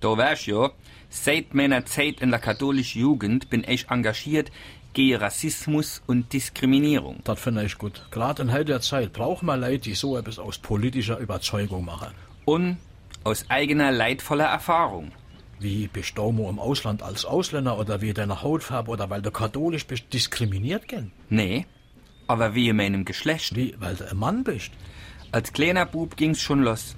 Da wär's ja, seit meiner Zeit in der katholischen Jugend bin ich engagiert gegen Rassismus und Diskriminierung. Das finde ich gut. Gerade in heutiger Zeit brauchen wir Leute, die so etwas aus politischer Überzeugung machen. Und aus eigener leidvoller Erfahrung. Wie bist du im Ausland als Ausländer oder wie deine Hautfarbe oder weil du katholisch bist diskriminiert gern? Nee, aber wie in meinem Geschlecht. Wie, weil du ein Mann bist? Als kleiner Bub ging's schon los.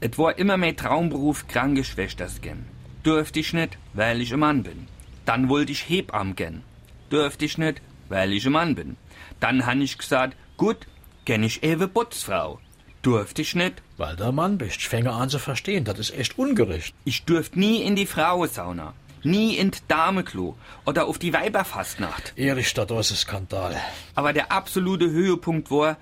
Et war immer mein Traumberuf, Krankenschwesters gern. Dürfte ich nicht, weil ich ein Mann bin. Dann wollte ich Hebammen gern. Dürfte ich nicht, weil ich ein Mann bin. Dann han ich gesagt, gut, kenn ich ewe Putzfrau. Durfte ich nicht, Weil ein Mann bist. Ich fange an zu verstehen. Das ist echt ungerecht. ich dürft nie in die Frauensauna, nie in d Dameklo oder auf die Weiberfastnacht. Erich, das ist ein Skandal. Aber der absolute Höhepunkt war,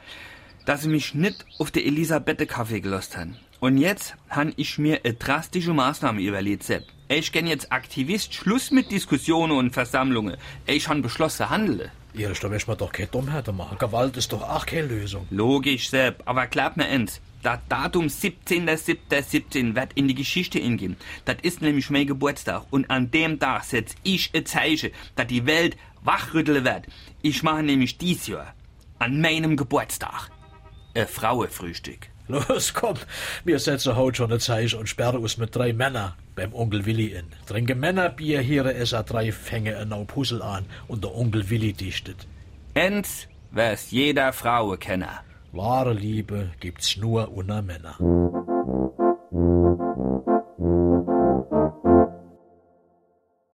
dass sie mich nicht auf der Elisabeth Kaffee gelost haben. Und jetzt han ich mir eine drastische Maßnahme überlegt, Sepp. Ich kenn jetzt Aktivist, Schluss mit Diskussionen und Versammlungen. Ich han beschlossen handeln. Erich, da möchte man doch keine Dummheiten machen. Gewalt ist doch auch keine Lösung. Logisch, Sepp, aber glaub mir eins. Das Datum 17.07.17 wird in die Geschichte ingehen. Das ist nämlich mein Geburtstag. Und an dem Tag setz ich ein Zeichen, dass die Welt wachrütteln wird. Ich mache nämlich dies Jahr, an meinem Geburtstag, ein Frauenfrühstück. Los, komm, wir setzen heute schon eine Zeichen und sperren uns mit drei Männern beim Onkel Willi in. Trinke Männerbier, hier es a drei Fänge in au Puzzle an und der Onkel Willi dichtet. Ends wär's jeder Frau Kenner. Wahre Liebe gibt's nur unter Männer.